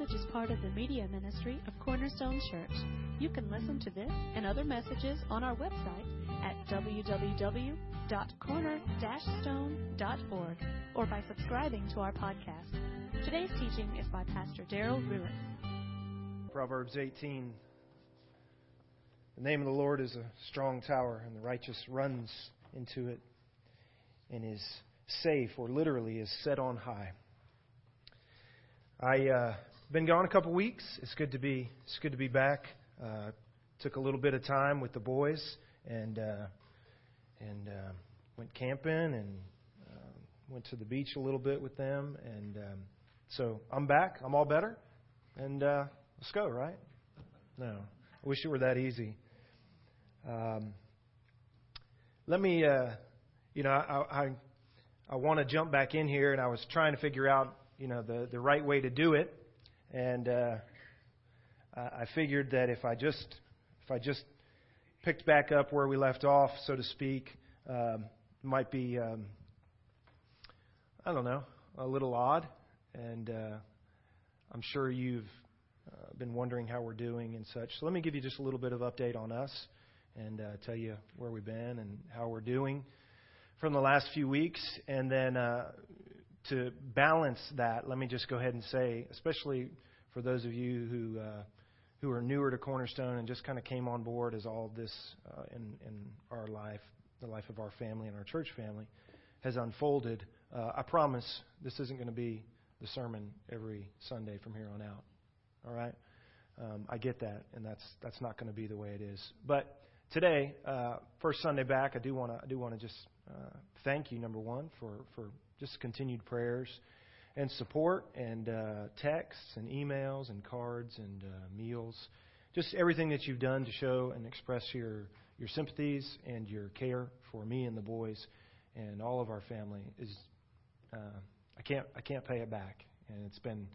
message is part of the media ministry of Cornerstone Church. You can listen to this and other messages on our website at www.corner-stone.org or by subscribing to our podcast. Today's teaching is by Pastor Daryl Ruiz. Proverbs 18. The name of the Lord is a strong tower, and the righteous runs into it and is safe, or literally is set on high. I uh, been gone a couple weeks. It's good to be it's good to be back. Uh, took a little bit of time with the boys and uh, and uh, went camping and uh, went to the beach a little bit with them. And um, so I'm back. I'm all better. And uh, let's go, right? No, I wish it were that easy. Um, let me, uh, you know, I I, I want to jump back in here, and I was trying to figure out you know the the right way to do it, and uh, I figured that if I just if I just picked back up where we left off, so to speak, um, might be um, I don't know a little odd, and uh, I'm sure you've uh, been wondering how we're doing and such. So let me give you just a little bit of update on us and uh, tell you where we've been and how we're doing from the last few weeks, and then uh, to balance that, let me just go ahead and say, especially for those of you who uh, who are newer to Cornerstone and just kind of came on board as all this uh, in in our life, the life of our family and our church family, has unfolded. Uh, I promise this isn't going to be the sermon every Sunday from here on out. All right, um, I get that, and that's that's not going to be the way it is. But today, uh, first Sunday back, I do want to I do want to just uh, thank you, number one, for for just continued prayers and support and uh, texts and emails and cards and uh, meals. Just everything that you've done to show and express your, your sympathies and your care for me and the boys and all of our family is uh, I can't I can't pay it back and it's been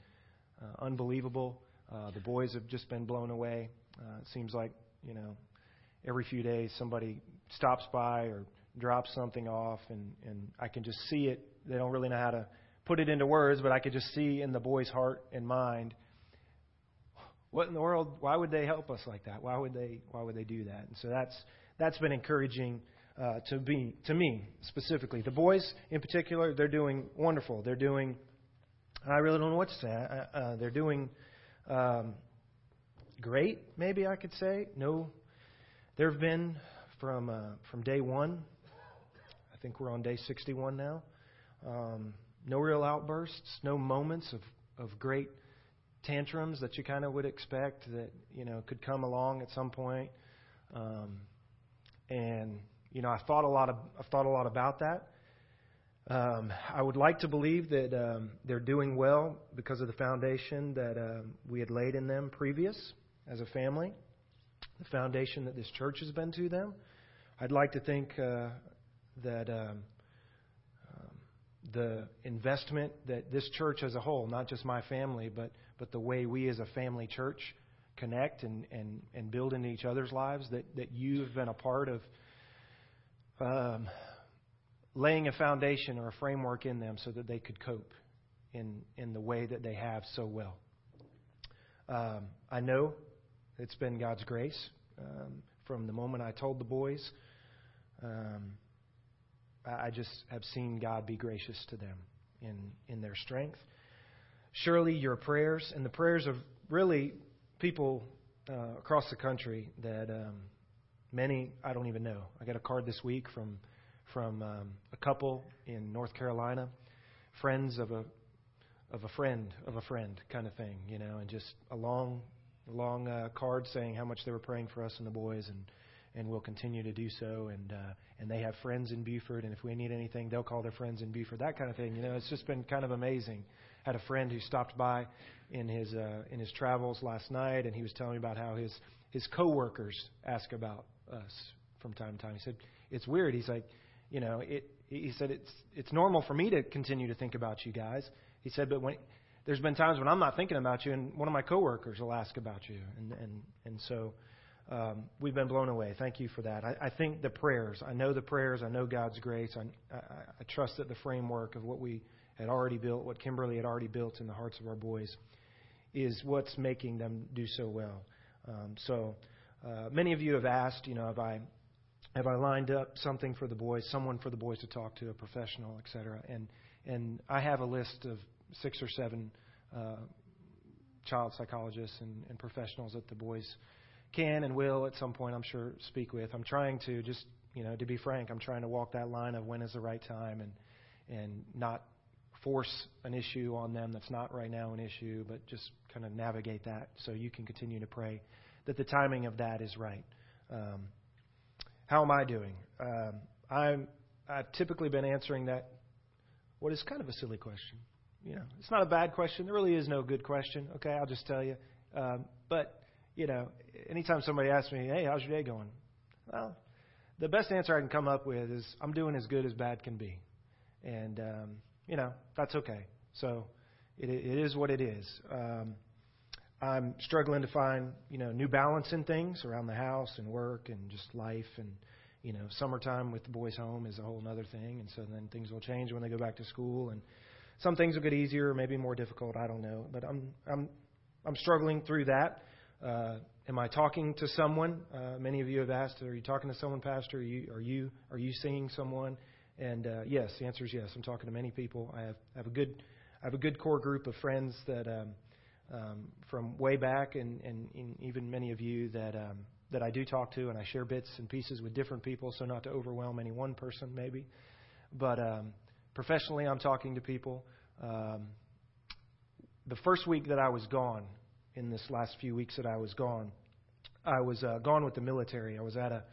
uh, unbelievable. Uh, the boys have just been blown away. Uh, it seems like you know every few days somebody stops by or drops something off and and I can just see it they don't really know how to put it into words, but I could just see in the boy's heart and mind, what in the world? Why would they help us like that? Why would they? Why would they do that? And so that's that's been encouraging uh, to be to me specifically. The boys in particular, they're doing wonderful. They're doing. I really don't know what to say. Uh, uh, they're doing um, great. Maybe I could say no. There have been from uh, from day one. I think we're on day 61 now. Um, no real outbursts, no moments of, of great tantrums that you kind of would expect that you know could come along at some point. Um, and you know, I thought a lot of I've thought a lot about that. Um, I would like to believe that um, they're doing well because of the foundation that um, we had laid in them previous as a family, the foundation that this church has been to them. I'd like to think uh, that um, the investment that this church as a whole, not just my family, but, but the way we as a family church connect and, and, and build into each other's lives, that, that you've been a part of um, laying a foundation or a framework in them so that they could cope in, in the way that they have so well. Um, I know it's been God's grace um, from the moment I told the boys. Um, I just have seen God be gracious to them in, in their strength. Surely your prayers and the prayers of really people uh, across the country that um, many I don't even know. I got a card this week from from um, a couple in North Carolina, friends of a of a friend of a friend kind of thing, you know, and just a long long uh, card saying how much they were praying for us and the boys and and will continue to do so. And uh, and they have friends in Buford, and if we need anything, they'll call their friends in Buford. That kind of thing. You know, it's just been kind of amazing. Had a friend who stopped by in his uh, in his travels last night, and he was telling me about how his his coworkers ask about us from time to time. He said it's weird. He's like, you know, it. He said it's it's normal for me to continue to think about you guys. He said, but when there's been times when I'm not thinking about you, and one of my coworkers will ask about you, and and and so um, we've been blown away. Thank you for that. I, I think the prayers, I know the prayers, I know God's grace. I, I, I trust that the framework of what we had already built, what Kimberly had already built in the hearts of our boys, is what's making them do so well. Um, so uh, many of you have asked, you know, have I have I lined up something for the boys, someone for the boys to talk to, a professional, et cetera? And and I have a list of six or seven uh, child psychologists and, and professionals that the boys can and will at some point, I'm sure, speak with. I'm trying to just, you know, to be frank, I'm trying to walk that line of when is the right time and and not force an issue on them that's not right now an issue, but just kind of navigate that so you can continue to pray that the timing of that is right. Um, how am I doing? Um, I'm I've typically been answering that. What is kind of a silly question. You know, it's not a bad question. There really is no good question. Okay, I'll just tell you. Um, but you know, anytime somebody asks me, "Hey, how's your day going?" Well, the best answer I can come up with is, "I'm doing as good as bad can be," and um, you know, that's okay. So it, it is what it is. Um, I'm struggling to find, you know, new balance in things around the house and work and just life and you know, summertime with the boys home is a whole other thing, and so then things will change when they go back to school, and some things will get easier, maybe more difficult. I don't know, but I'm I'm I'm struggling through that. Uh, am I talking to someone? Uh, many of you have asked, are you talking to someone, Pastor? Are you are you are you seeing someone? And uh, yes, the answer is yes. I'm talking to many people. I have I have a good I have a good core group of friends that um, um, from way back, and, and, and even many of you that um, that I do talk to, and I share bits and pieces with different people, so not to overwhelm any one person, maybe. But um, professionally, I'm talking to people. Um, the first week that I was gone, in this last few weeks that I was gone, I was uh, gone with the military. I was at a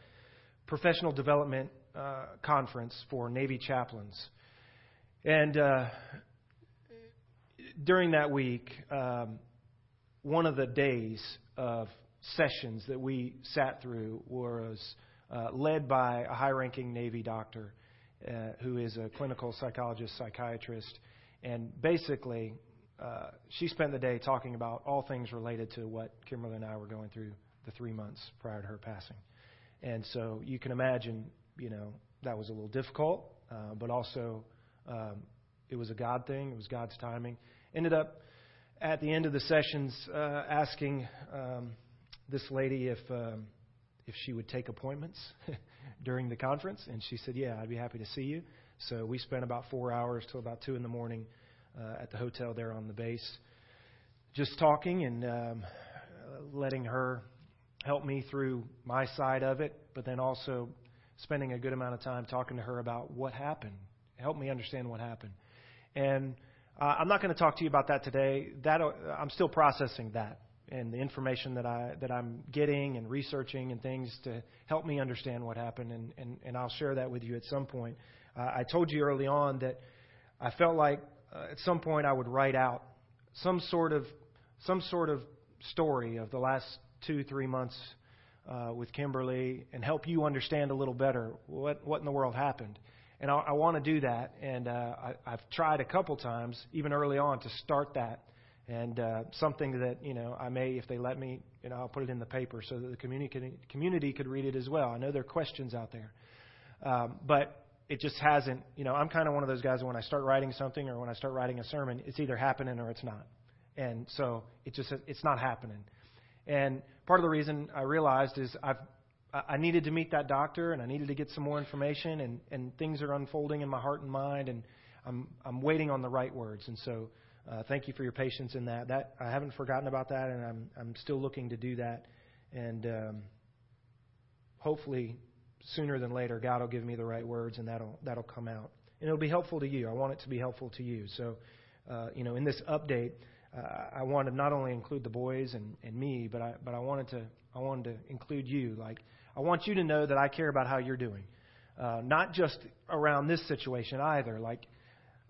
professional development uh, conference for Navy chaplains. And uh, during that week, um, one of the days of sessions that we sat through was uh, led by a high ranking Navy doctor uh, who is a clinical psychologist, psychiatrist. And basically, uh, she spent the day talking about all things related to what Kimberly and I were going through the three months prior to her passing. And so you can imagine, you know, that was a little difficult, uh, but also um, it was a God thing, it was God's timing. Ended up at the end of the sessions uh, asking um, this lady if um, if she would take appointments during the conference, and she said, "Yeah, I'd be happy to see you." So we spent about four hours till about two in the morning uh, at the hotel there on the base, just talking and um, letting her help me through my side of it, but then also spending a good amount of time talking to her about what happened, help me understand what happened, and. Uh, I'm not going to talk to you about that today. That uh, I'm still processing that and the information that I that I'm getting and researching and things to help me understand what happened, and and, and I'll share that with you at some point. Uh, I told you early on that I felt like uh, at some point I would write out some sort of some sort of story of the last two three months uh, with Kimberly and help you understand a little better what what in the world happened. And I, I want to do that, and uh, I, I've tried a couple times, even early on, to start that and uh, something that you know I may, if they let me, you know, I'll put it in the paper so that the community community could read it as well. I know there are questions out there, um, but it just hasn't. You know, I'm kind of one of those guys. When I start writing something or when I start writing a sermon, it's either happening or it's not, and so it just it's not happening. And part of the reason I realized is I've I needed to meet that doctor and I needed to get some more information and and things are unfolding in my heart and mind and I'm I'm waiting on the right words and so uh, thank you for your patience in that. That I haven't forgotten about that, and I'm I'm still looking to do that, and um, hopefully sooner than later, God will give me the right words, and that'll that'll come out, and it'll be helpful to you. I want it to be helpful to you. So, uh, you know, in this update, uh, I wanted to not only include the boys and, and me, but I but I wanted to I wanted to include you. Like I want you to know that I care about how you're doing, uh, not just around this situation either. Like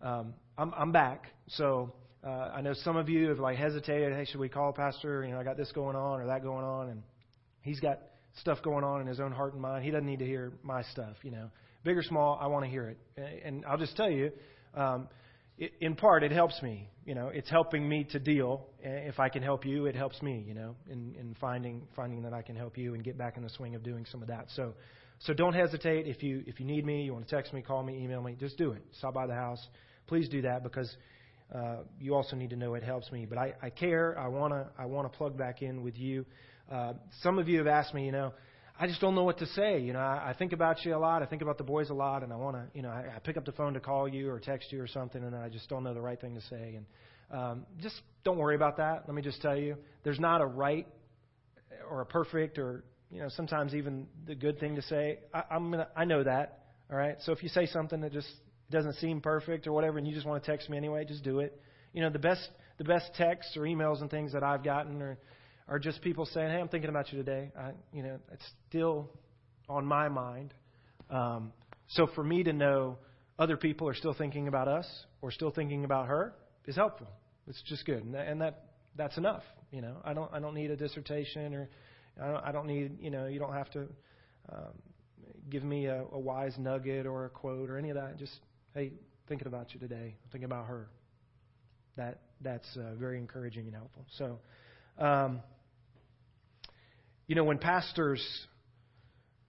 um, I'm I'm back, so uh, I know some of you have like hesitated. Hey, should we call Pastor? You know, I got this going on or that going on, and he's got stuff going on in his own heart and mind. He doesn't need to hear my stuff. You know, big or small, I want to hear it. And I'll just tell you, um, in part, it helps me. You know, it's helping me to deal. If I can help you, it helps me. You know, in, in finding finding that I can help you and get back in the swing of doing some of that. So, so don't hesitate. If you if you need me, you want to text me, call me, email me, just do it. Stop by the house. Please do that because uh, you also need to know it helps me. But I, I care. I want to I want to plug back in with you. Uh, some of you have asked me, you know, I just don't know what to say. You know, I, I think about you a lot. I think about the boys a lot, and I want to, you know, I, I pick up the phone to call you or text you or something, and I just don't know the right thing to say. And um, just don't worry about that. Let me just tell you, there's not a right or a perfect or you know sometimes even the good thing to say. I, I'm gonna, I know that. All right. So if you say something that just doesn't seem perfect or whatever, and you just want to text me anyway, just do it. You know, the best the best texts or emails and things that I've gotten are are just people saying, "Hey, I'm thinking about you today." I, you know, it's still on my mind. Um, so for me to know other people are still thinking about us or still thinking about her is helpful. It's just good, and that, and that that's enough. You know, I don't I don't need a dissertation or I don't I don't need you know you don't have to um, give me a, a wise nugget or a quote or any of that. Just hey, thinking about you today, thinking about her. That that's uh, very encouraging and helpful. So. Um, you know, when pastors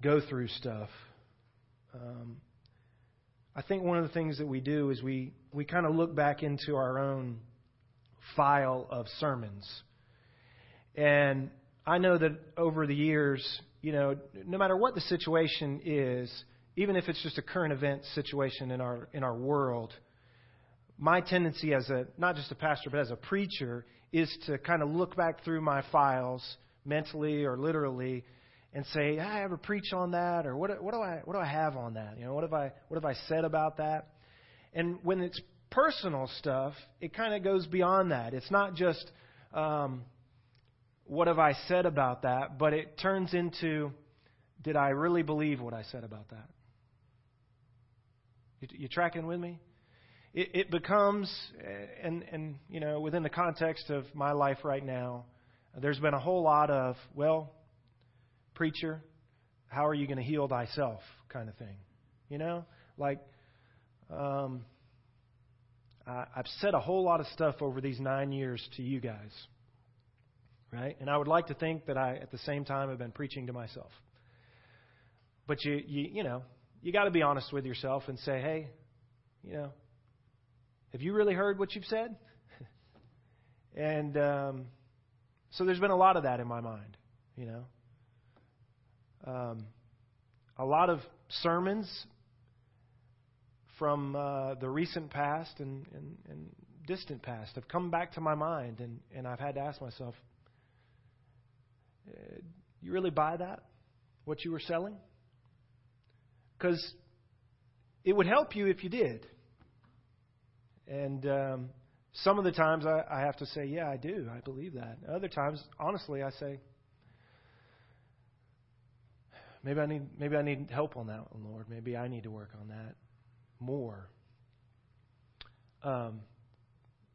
go through stuff, um, I think one of the things that we do is we, we kind of look back into our own file of sermons. And I know that over the years, you know, no matter what the situation is, even if it's just a current event situation in our in our world, my tendency as a not just a pastor but as a preacher is to kind of look back through my files mentally or literally and say, I ever preach on that, or what, what do I what do I have on that? You know, what have I what have I said about that? And when it's personal stuff, it kind of goes beyond that. It's not just um, what have I said about that, but it turns into, did I really believe what I said about that? You, you tracking with me? It, it becomes, and and you know, within the context of my life right now, there's been a whole lot of, well, preacher, how are you going to heal thyself kind of thing. You know? Like, um, I, I've said a whole lot of stuff over these nine years to you guys. Right? And I would like to think that I, at the same time, have been preaching to myself. But you, you, you know, you got to be honest with yourself and say, hey, you know, have you really heard what you've said? and um, so there's been a lot of that in my mind, you know. Um, a lot of sermons from uh, the recent past and, and, and distant past have come back to my mind, and, and I've had to ask myself, uh, you really buy that? What you were selling? Because it would help you if you did. And um, some of the times I, I have to say, yeah, I do. I believe that. Other times, honestly, I say, maybe I need maybe I need help on that one, Lord. Maybe I need to work on that more. Um,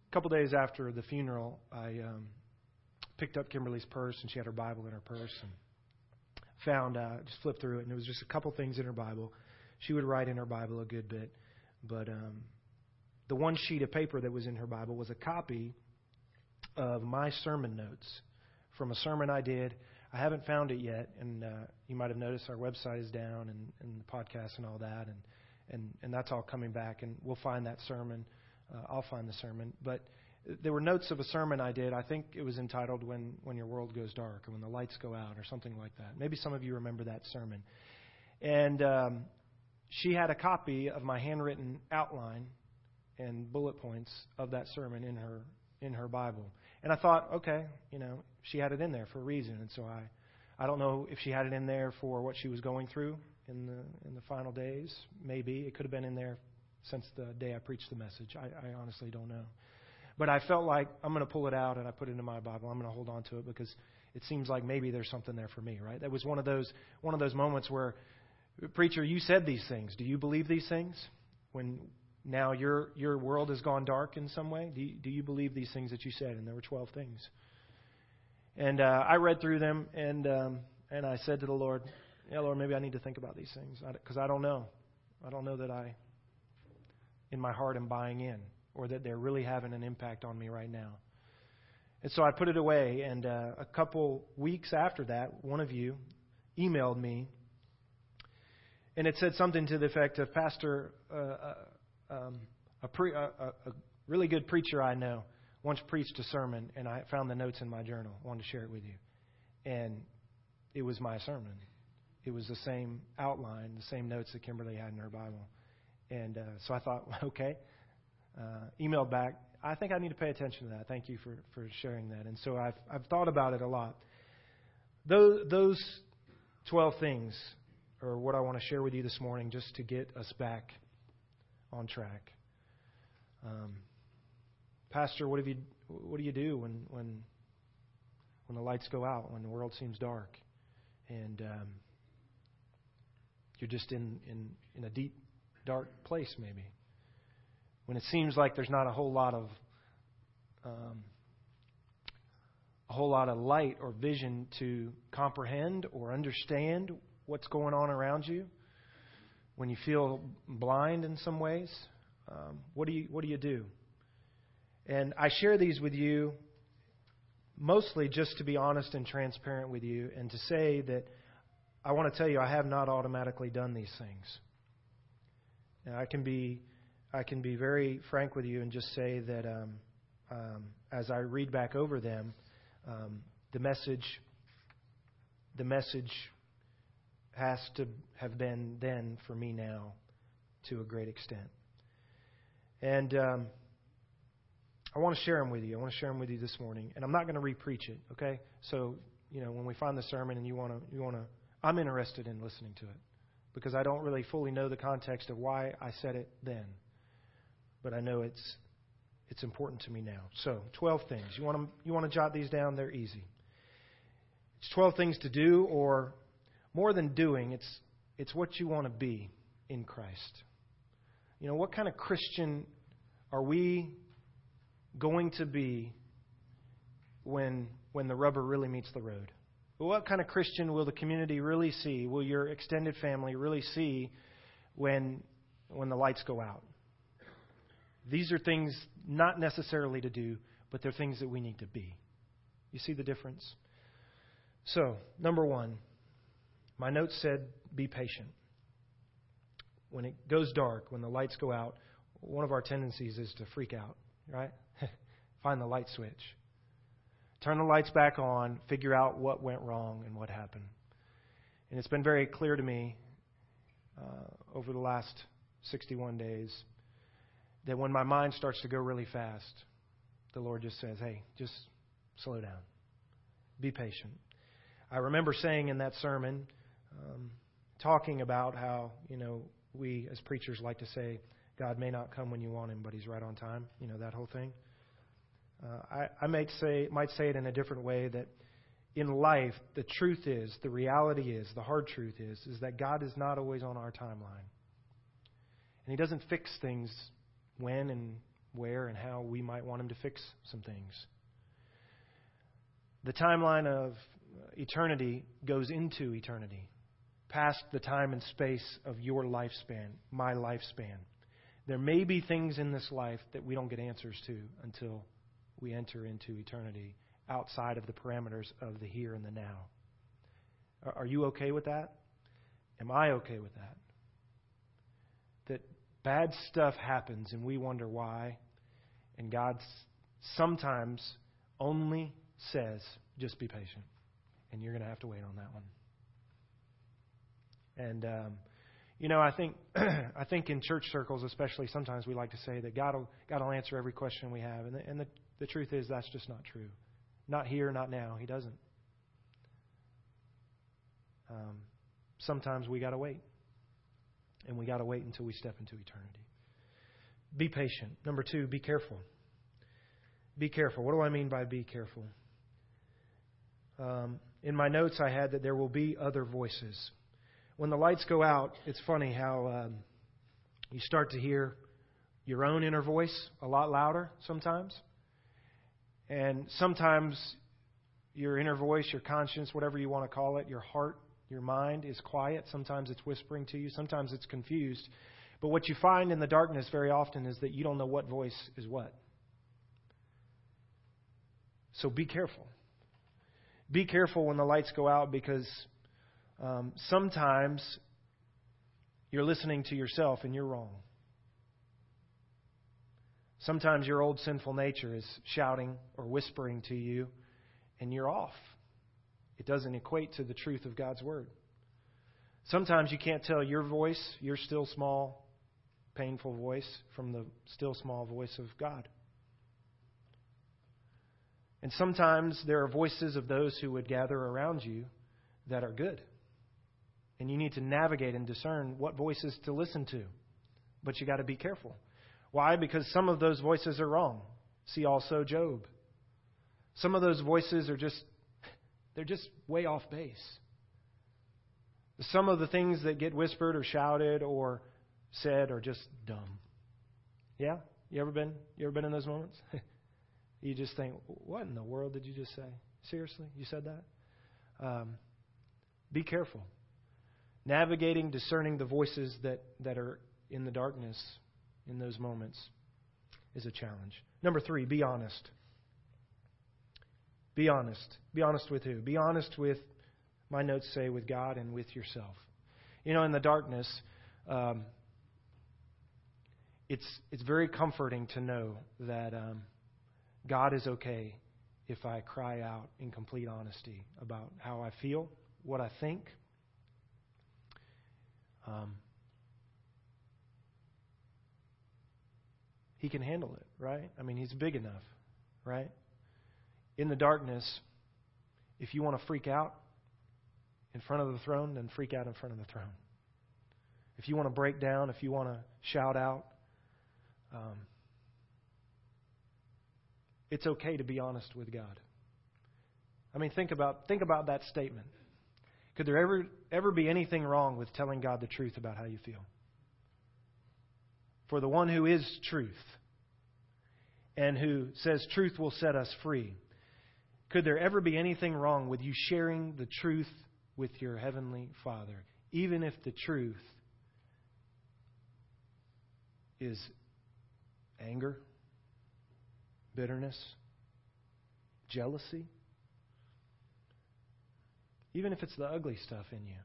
a couple days after the funeral, I um, picked up Kimberly's purse, and she had her Bible in her purse, and found uh, just flipped through it, and there was just a couple things in her Bible. She would write in her Bible a good bit, but um, the one sheet of paper that was in her Bible was a copy of my sermon notes from a sermon I did. I haven't found it yet, and uh, you might have noticed our website is down and, and the podcast and all that, and, and, and that's all coming back, and we'll find that sermon. Uh, I'll find the sermon. But there were notes of a sermon I did. I think it was entitled "When When Your World Goes Dark" or "When the Lights Go Out" or something like that. Maybe some of you remember that sermon. And um, she had a copy of my handwritten outline and bullet points of that sermon in her in her Bible. And I thought, okay, you know, she had it in there for a reason, and so I I don't know if she had it in there for what she was going through in the in the final days. Maybe it could have been in there since the day I preached the message. I, I honestly don't know. But I felt like I'm going to pull it out and I put it into my Bible. I'm going to hold on to it because it seems like maybe there's something there for me, right? That was one of those one of those moments where preacher, you said these things. Do you believe these things? When now your your world has gone dark in some way? Do you, do you believe these things that you said? And there were 12 things. And uh, I read through them, and um, and I said to the Lord, "Yeah, Lord, maybe I need to think about these things because I, I don't know. I don't know that I, in my heart, am buying in, or that they're really having an impact on me right now." And so I put it away. And uh, a couple weeks after that, one of you emailed me, and it said something to the effect of, "Pastor." Uh, uh um, a, pre, a, a, really good preacher I know once preached a sermon, and I found the notes in my journal. I wanted to share it with you. And it was my sermon. It was the same outline, the same notes that Kimberly had in her Bible. And uh, so I thought, okay. Uh, emailed back. I think I need to pay attention to that. Thank you for, for sharing that. And so I've, I've thought about it a lot. Those, those 12 things are what I want to share with you this morning just to get us back on track. Um, Pastor, what, have you, what do you do when, when, when the lights go out, when the world seems dark, and um, you're just in, in, in a deep, dark place, maybe? When it seems like there's not a whole lot of um, a whole lot of light or vision to comprehend or understand what's going on around you, when you feel blind in some ways, um, what do you what do you do? And I share these with you mostly just to be honest and transparent with you and to say that I want to tell you I have not automatically done these things. And I can be I can be very frank with you and just say that um, um, as I read back over them, um, the message the message has to have been then for me now to a great extent. And um, I want to share them with you. I want to share them with you this morning, and I'm not going to repreach it. Okay, so you know when we find the sermon and you want to, you want to, I'm interested in listening to it because I don't really fully know the context of why I said it then, but I know it's it's important to me now. So, 12 things. You want to you want to jot these down? They're easy. It's 12 things to do, or more than doing, it's it's what you want to be in Christ. You know, what kind of Christian are we going to be when when the rubber really meets the road? What kind of Christian will the community really see? Will your extended family really see when when the lights go out? These are things not necessarily to do, but they're things that we need to be. You see the difference? So, number one, my notes said be patient. When it goes dark, when the lights go out, one of our tendencies is to freak out, right? Find the light switch. Turn the lights back on, figure out what went wrong and what happened. And it's been very clear to me uh, over the last 61 days that when my mind starts to go really fast, the Lord just says, hey, just slow down. Be patient. I remember saying in that sermon, um, talking about how, you know, we as preachers like to say, God may not come when you want him, but he's right on time. You know, that whole thing. Uh, I, I might say, might say it in a different way that in life, the truth is, the reality is, the hard truth is, is that God is not always on our timeline. And he doesn't fix things when and where and how we might want him to fix some things. The timeline of eternity goes into eternity, past the time and space of your lifespan, my lifespan. There may be things in this life that we don't get answers to until we enter into eternity outside of the parameters of the here and the now. Are you okay with that? Am I okay with that? That bad stuff happens and we wonder why, and God sometimes only says, just be patient. And you're going to have to wait on that one. And um, you know, I think I think in church circles, especially, sometimes we like to say that God will God will answer every question we have, and the, and the the truth is that's just not true. Not here, not now. He doesn't. Um, sometimes we got to wait, and we got to wait until we step into eternity. Be patient. Number two, be careful. Be careful. What do I mean by be careful? Um, in my notes, I had that there will be other voices when the lights go out, it's funny how um, you start to hear your own inner voice a lot louder sometimes. And sometimes your inner voice, your conscience, whatever you want to call it, your heart, your mind is quiet. Sometimes it's whispering to you, sometimes it's confused. But what you find in the darkness very often is that you don't know what voice is what. So be careful. Be careful when the lights go out because um, sometimes you're listening to yourself and you're wrong. Sometimes your old sinful nature is shouting or whispering to you, and you're off. It doesn't equate to the truth of God's Word. Sometimes you can't tell your voice, your still small, painful voice, from the still small voice of God. And sometimes there are voices of those who would gather around you that are good. And you need to navigate and discern what voices to listen to. But you got to be careful. Why? Because some of those voices are wrong. See also Job. Some of those voices are just they're just way off base. Some of the things that get whispered or shouted or said are just dumb. Yeah? You ever been you ever been in those moments? you just think, what in the world did you just say? Seriously? You said that? Um, be careful. Navigating, discerning the voices that, that are in the darkness in those moments is a challenge. Number three, be honest. Be honest. Be honest with who? Be honest with, my notes say, with God and with yourself. You know, in the darkness, um, it's, it's very comforting to know that um, God is okay if I cry out in complete honesty about how I feel, what I think. Um, he can handle it, right? I mean, he's big enough, right? In the darkness, if you want to freak out in front of the throne, then freak out in front of the throne. If you want to break down, if you want to shout out, um, it's okay to be honest with God. I mean, think about think about that statement. Could there ever ever be anything wrong with telling God the truth about how you feel? For the one who is truth and who says truth will set us free, could there ever be anything wrong with you sharing the truth with your heavenly Father, even if the truth is anger, bitterness, jealousy? Even if it's the ugly stuff in you.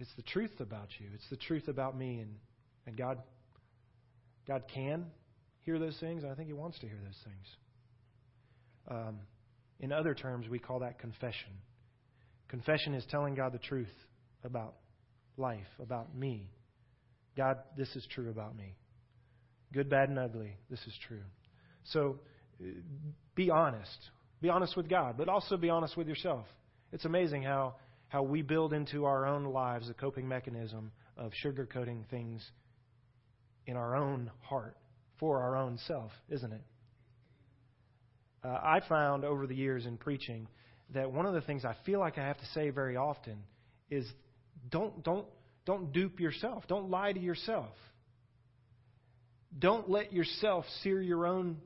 It's the truth about you. It's the truth about me and and God, God can hear those things, and I think He wants to hear those things. Um, in other terms, we call that confession. Confession is telling God the truth about life, about me. God, this is true about me. Good, bad, and ugly, this is true. So be honest. Be honest with God, but also be honest with yourself. It's amazing how, how we build into our own lives a coping mechanism of sugarcoating things in our own heart for our own self, isn't it? Uh, I found over the years in preaching that one of the things I feel like I have to say very often is don't don't don't dupe yourself. Don't lie to yourself. Don't let yourself sear your own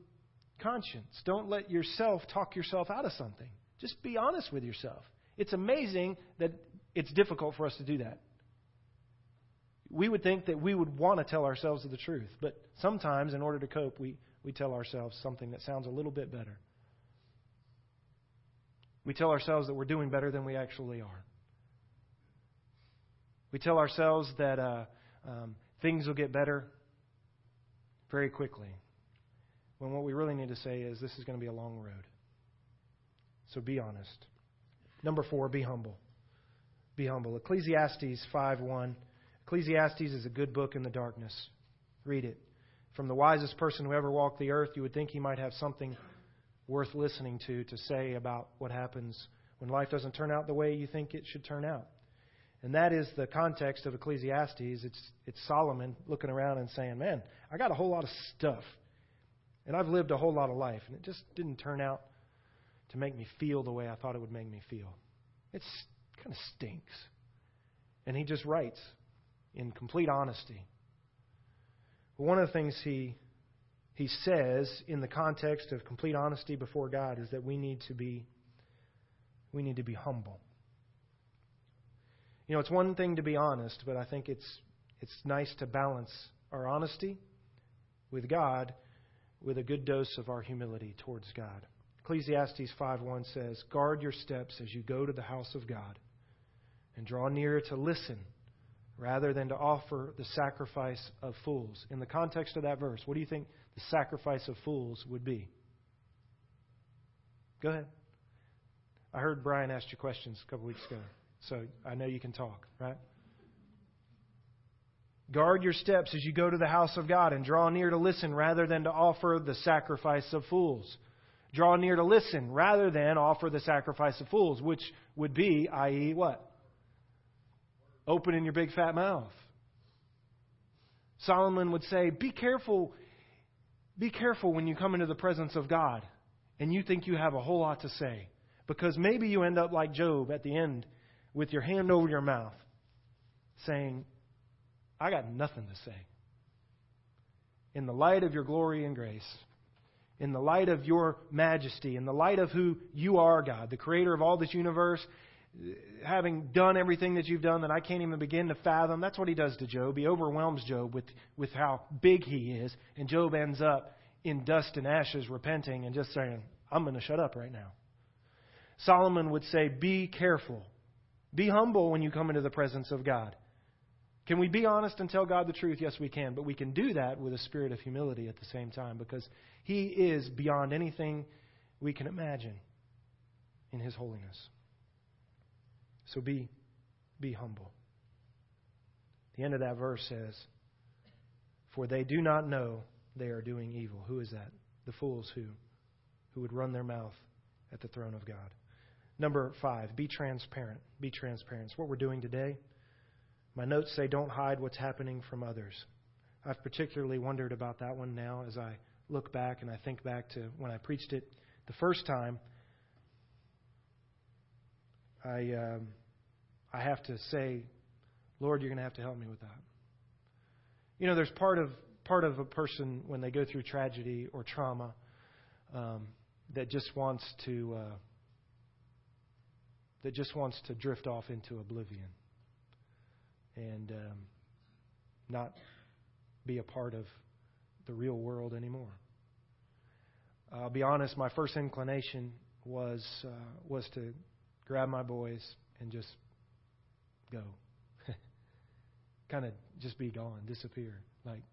conscience. Don't let yourself talk yourself out of something. Just be honest with yourself. It's amazing that it's difficult for us to do that we would think that we would want to tell ourselves the truth. But sometimes, in order to cope, we, we tell ourselves something that sounds a little bit better. We tell ourselves that we're doing better than we actually are. We tell ourselves that uh, um, things will get better very quickly. When what we really need to say is, this is going to be a long road. So be honest. Number four, be humble. Be humble. Ecclesiastes 5 1 Ecclesiastes is a good book in the darkness. Read it. From the wisest person who ever walked the earth, you would think he might have something worth listening to to say about what happens when life doesn't turn out the way you think it should turn out. And that is the context of Ecclesiastes. It's, it's Solomon looking around and saying, Man, I got a whole lot of stuff. And I've lived a whole lot of life. And it just didn't turn out to make me feel the way I thought it would make me feel. It kind of stinks. And he just writes in complete honesty. one of the things he, he says in the context of complete honesty before God is that we need to be, we need to be humble. You know, it's one thing to be honest, but I think it's, it's nice to balance our honesty with God with a good dose of our humility towards God. Ecclesiastes 5:1 says, "Guard your steps as you go to the house of God, and draw near to listen rather than to offer the sacrifice of fools. In the context of that verse, what do you think the sacrifice of fools would be? Go ahead. I heard Brian ask you questions a couple weeks ago, so I know you can talk, right? Guard your steps as you go to the house of God and draw near to listen rather than to offer the sacrifice of fools. Draw near to listen rather than offer the sacrifice of fools, which would be, i.e., what? Opening your big fat mouth. Solomon would say, Be careful. Be careful when you come into the presence of God and you think you have a whole lot to say. Because maybe you end up like Job at the end with your hand over your mouth saying, I got nothing to say. In the light of your glory and grace, in the light of your majesty, in the light of who you are, God, the creator of all this universe, having done everything that you've done that I can't even begin to fathom, that's what he does to Job. He overwhelms Job with, with how big he is, and Job ends up in dust and ashes, repenting and just saying, I'm going to shut up right now. Solomon would say, Be careful. Be humble when you come into the presence of God. Can we be honest and tell God the truth? Yes, we can. But we can do that with a spirit of humility at the same time because He is beyond anything we can imagine in His holiness. So be, be humble. The end of that verse says, For they do not know they are doing evil. Who is that? The fools who? Who would run their mouth at the throne of God. Number five, be transparent. Be transparent. It's what we're doing today. My notes say, don't hide what's happening from others. I've particularly wondered about that one now as I look back and I think back to when I preached it the first time. I, um, I have to say, Lord, you're going to have to help me with that. You know, there's part of part of a person when they go through tragedy or trauma um, that just wants to uh, that just wants to drift off into oblivion and um, not be a part of the real world anymore. I'll be honest. My first inclination was uh, was to grab my boys and just go, kind of just be gone, disappear. Like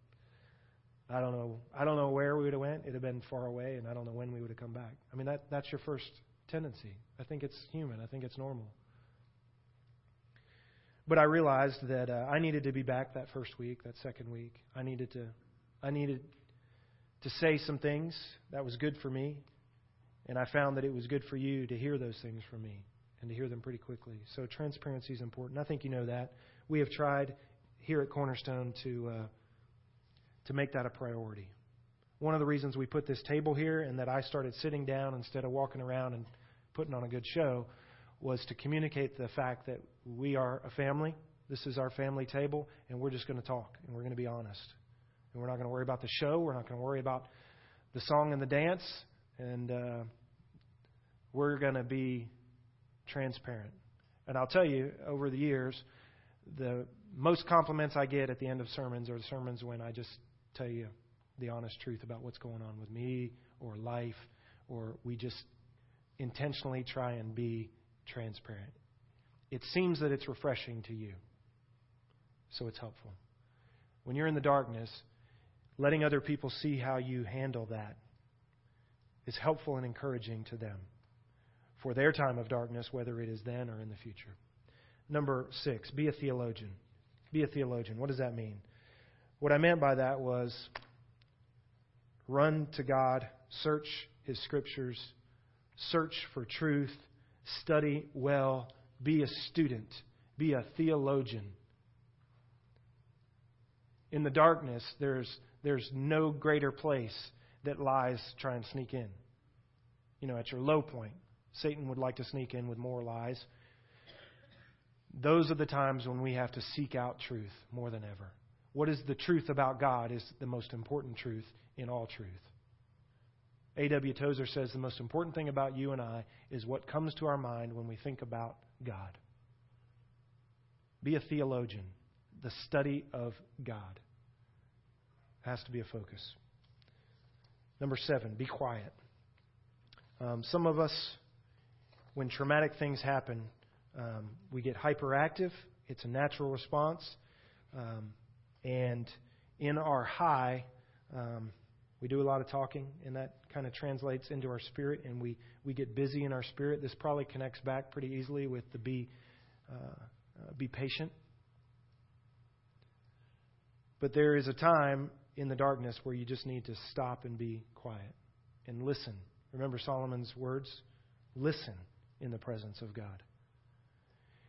I don't know. I don't know where we would have went. It'd have been far away, and I don't know when we would have come back. I mean, that that's your first tendency. I think it's human. I think it's normal. But I realized that uh, I needed to be back that first week, that second week. I needed to, I needed to say some things that was good for me, and I found that it was good for you to hear those things from me and to hear them pretty quickly. So transparency is important. I think you know that. We have tried here at Cornerstone to uh, to make that a priority. One of the reasons we put this table here and that I started sitting down instead of walking around and putting on a good show was to communicate the fact that we are a family. This is our family table, and we're just going to talk and we're going to be honest. And we're not going to worry about the show. We're not going to worry about the song and the dance. And uh, we're going to be transparent. And I'll tell you, over the years, the most compliments I get at the end of sermons are sermons when I just tell you the honest truth about what's going on with me or life, or we just intentionally try and be transparent. It seems that it's refreshing to you, so it's helpful. When you're in the darkness, letting other people see how you handle that is helpful and encouraging to them for their time of darkness, whether it is then or in the future. Number six, be a theologian. Be a theologian. What does that mean? What I meant by that was run to God, search His Scriptures, search for truth, study well, be a student, be a theologian. In the darkness, there's, there's no greater place that lies try and sneak in. You know, at your low point, Satan would like to sneak in with more lies. Those are the times when we have to seek out truth more than ever. What is the truth about God is the most important truth in all truth. A.W. Tozer says the most important thing about you and I is what comes to our mind when we think about God. Be a theologian. The study of God has to be a focus. Number seven, be quiet. Um, some of us, when traumatic things happen, um, we get hyperactive. It's a natural response. Um, and in our high, um, we do a lot of talking, and that kind of translates into our spirit, and we, we get busy in our spirit. This probably connects back pretty easily with the be, uh, uh, be patient. But there is a time in the darkness where you just need to stop and be quiet and listen. Remember Solomon's words? Listen in the presence of God.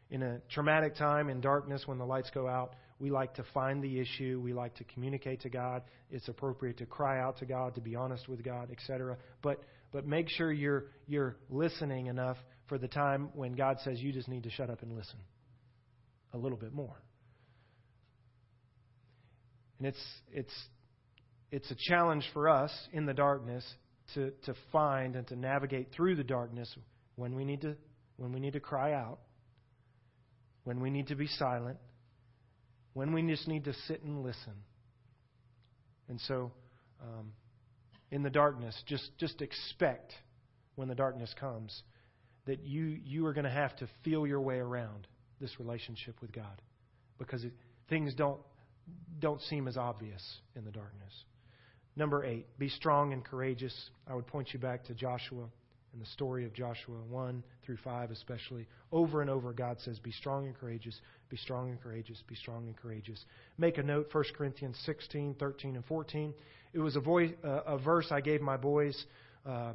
In a traumatic time in darkness when the lights go out, we like to find the issue. We like to communicate to God. It's appropriate to cry out to God, to be honest with God, etc. But but make sure you're you're listening enough for the time when God says you just need to shut up and listen a little bit more. And it's it's it's a challenge for us in the darkness to, to find and to navigate through the darkness when we need to when we need to cry out, when we need to be silent, when we just need to sit and listen. And so, um, in the darkness, just just expect when the darkness comes that you you are going to have to feel your way around this relationship with God because it, things don't don't seem as obvious in the darkness. Number eight, be strong and courageous. I would point you back to Joshua and the story of Joshua 1 through 5, especially. Over and over, God says, Be strong and courageous, be strong and courageous, be strong and courageous. Make a note, 1 Corinthians 16, 13, and 14. It was a, voice, uh, a verse I gave my boys uh, uh,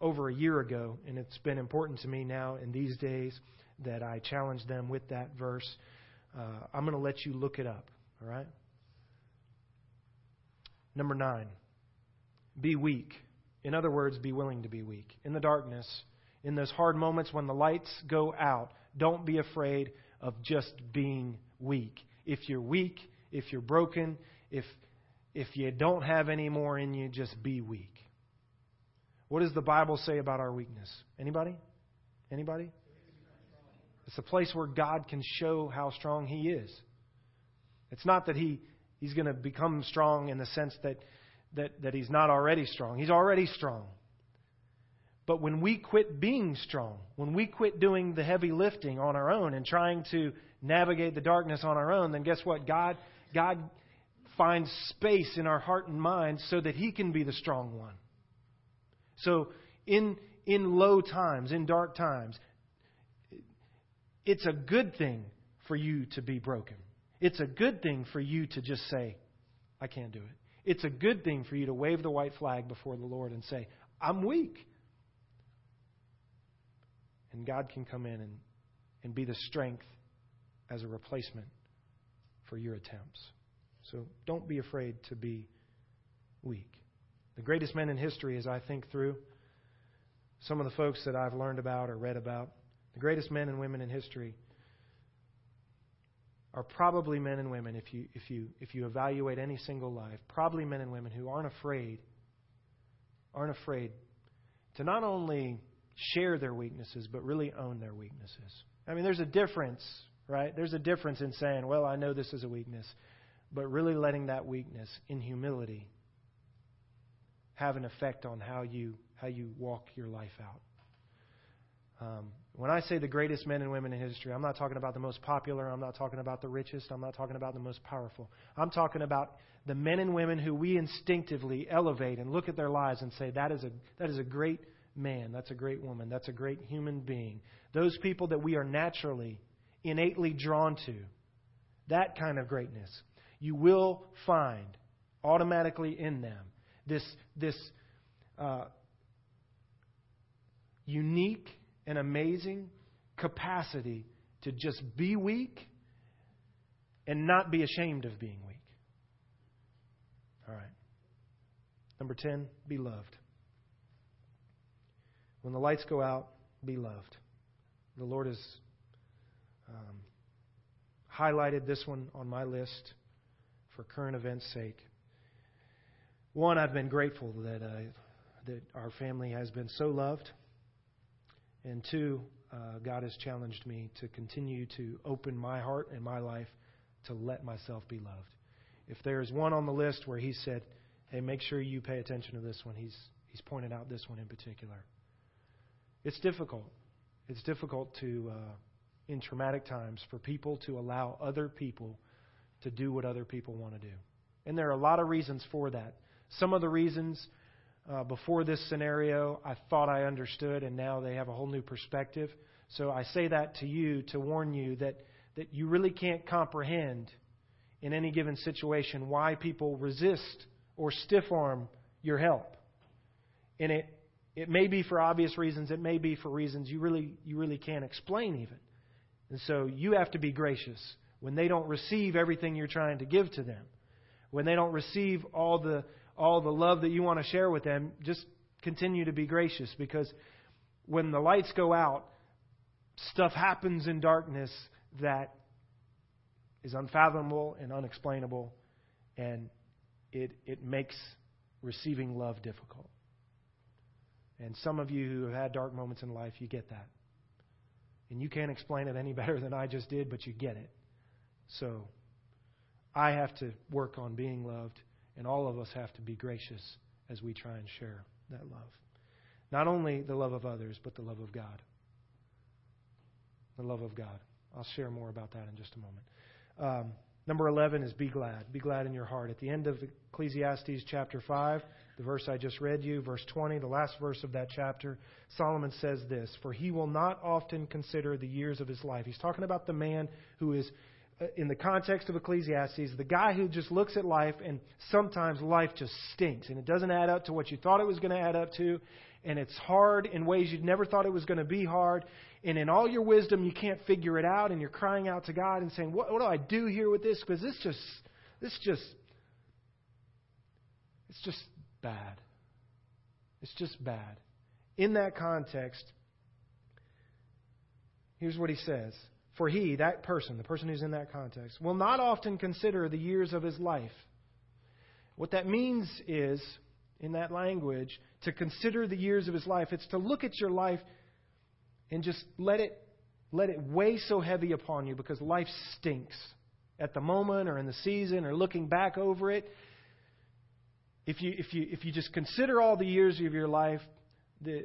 over a year ago, and it's been important to me now in these days that I challenge them with that verse. Uh, I'm going to let you look it up, all right? Number nine, be weak. In other words, be willing to be weak. In the darkness, in those hard moments when the lights go out, don't be afraid of just being weak. If you're weak, if you're broken, if, if you don't have any more in you, just be weak. What does the Bible say about our weakness? Anybody? Anybody? It's a place where God can show how strong He is. It's not that He He's going to become strong in the sense that, that, that he's not already strong. He's already strong. But when we quit being strong, when we quit doing the heavy lifting on our own and trying to navigate the darkness on our own, then guess what? God, God finds space in our heart and mind so that He can be the strong one. So, in, in low times, in dark times, it's a good thing for you to be broken. It's a good thing for you to just say, I can't do it. It's a good thing for you to wave the white flag before the Lord and say, I'm weak. And God can come in and, and be the strength as a replacement for your attempts. So don't be afraid to be weak. The greatest men in history, as I think through some of the folks that I've learned about or read about, the greatest men and women in history are probably men and women, if you, if, you, if you evaluate any single life, probably men and women who aren't afraid, aren't afraid to not only share their weaknesses, but really own their weaknesses. I mean, there's a difference, right? There's a difference in saying, well, I know this is a weakness, but really letting that weakness in humility have an effect on how you, how you walk your life out. Um, when I say the greatest men and women in history, I'm not talking about the most popular. I'm not talking about the richest. I'm not talking about the most powerful. I'm talking about the men and women who we instinctively elevate and look at their lives and say, that is a, that is a great man. That's a great woman. That's a great human being. Those people that we are naturally, innately drawn to. That kind of greatness. You will find automatically in them this, this uh, unique an amazing capacity to just be weak and not be ashamed of being weak. All right. Number 10, be loved. When the lights go out, be loved. The Lord has um, highlighted this one on my list for current events' sake. One, I've been grateful that, uh, that our family has been so loved and two, uh, God has challenged me to continue to open my heart and my life to let myself be loved. If there's one on the list where He said, hey, make sure you pay attention to this one, He's, he's pointed out this one in particular. It's difficult. It's difficult to, uh, in traumatic times, for people to allow other people to do what other people want to do. And there are a lot of reasons for that. Some of the reasons uh, before this scenario I thought I understood, and now they have a whole new perspective. So I say that to you to warn you that, that you really can't comprehend in any given situation why people resist or stiff arm your help. And it, it may be for obvious reasons, it may be for reasons you really, you really can't explain even. And so you have to be gracious when they don't receive everything you're trying to give to them. When they don't receive all the, all the love that you want to share with them, just continue to be gracious because when the lights go out, stuff happens in darkness that is unfathomable and unexplainable, and it, it makes receiving love difficult. And some of you who have had dark moments in life, you get that. And you can't explain it any better than I just did, but you get it. So I have to work on being loved, and all of us have to be gracious as we try and share that love. Not only the love of others, but the love of God. The love of God. I'll share more about that in just a moment. Um, number 11 is be glad. Be glad in your heart. At the end of Ecclesiastes chapter 5, the verse I just read you, verse 20, the last verse of that chapter, Solomon says this For he will not often consider the years of his life. He's talking about the man who is, in the context of Ecclesiastes, the guy who just looks at life and sometimes life just stinks and it doesn't add up to what you thought it was going to add up to. And it's hard in ways you'd never thought it was going to be hard and in all your wisdom you can't figure it out and you're crying out to God and saying, What, what do I do here with this? Because this just this just it's just bad. It's just bad. In that context, here's what he says. For he, that person, the person who's in that context, will not often consider the years of his life. What that means is, in that language, to consider the years of his life. It's to look at your life and just let it let it weigh so heavy upon you because life stinks at the moment or in the season or looking back over it. If you if you if you just consider all the years of your life, the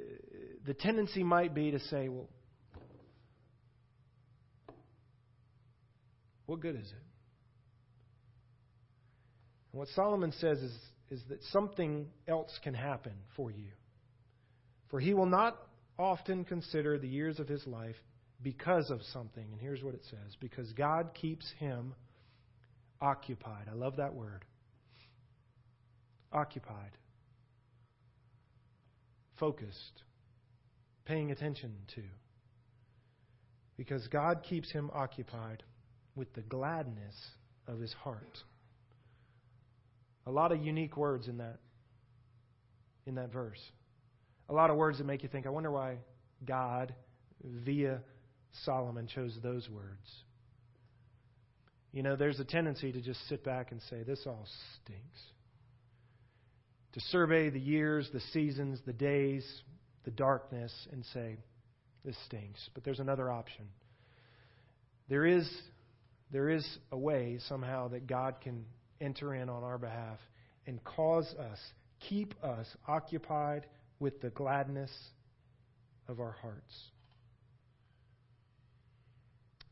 the tendency might be to say, well, what good is it? And what Solomon says is, is that something else can happen for you. For he will not often consider the years of his life because of something. And here's what it says because God keeps him occupied. I love that word. Occupied. Focused. Paying attention to. Because God keeps him occupied with the gladness of his heart. A lot of unique words in that in that verse a lot of words that make you think, I wonder why God, via Solomon, chose those words. You know, there's a tendency to just sit back and say, This all stinks. To survey the years, the seasons, the days, the darkness, and say, This stinks. But there's another option. There is, there is a way somehow that God can enter in on our behalf and cause us, keep us occupied with the gladness of our hearts.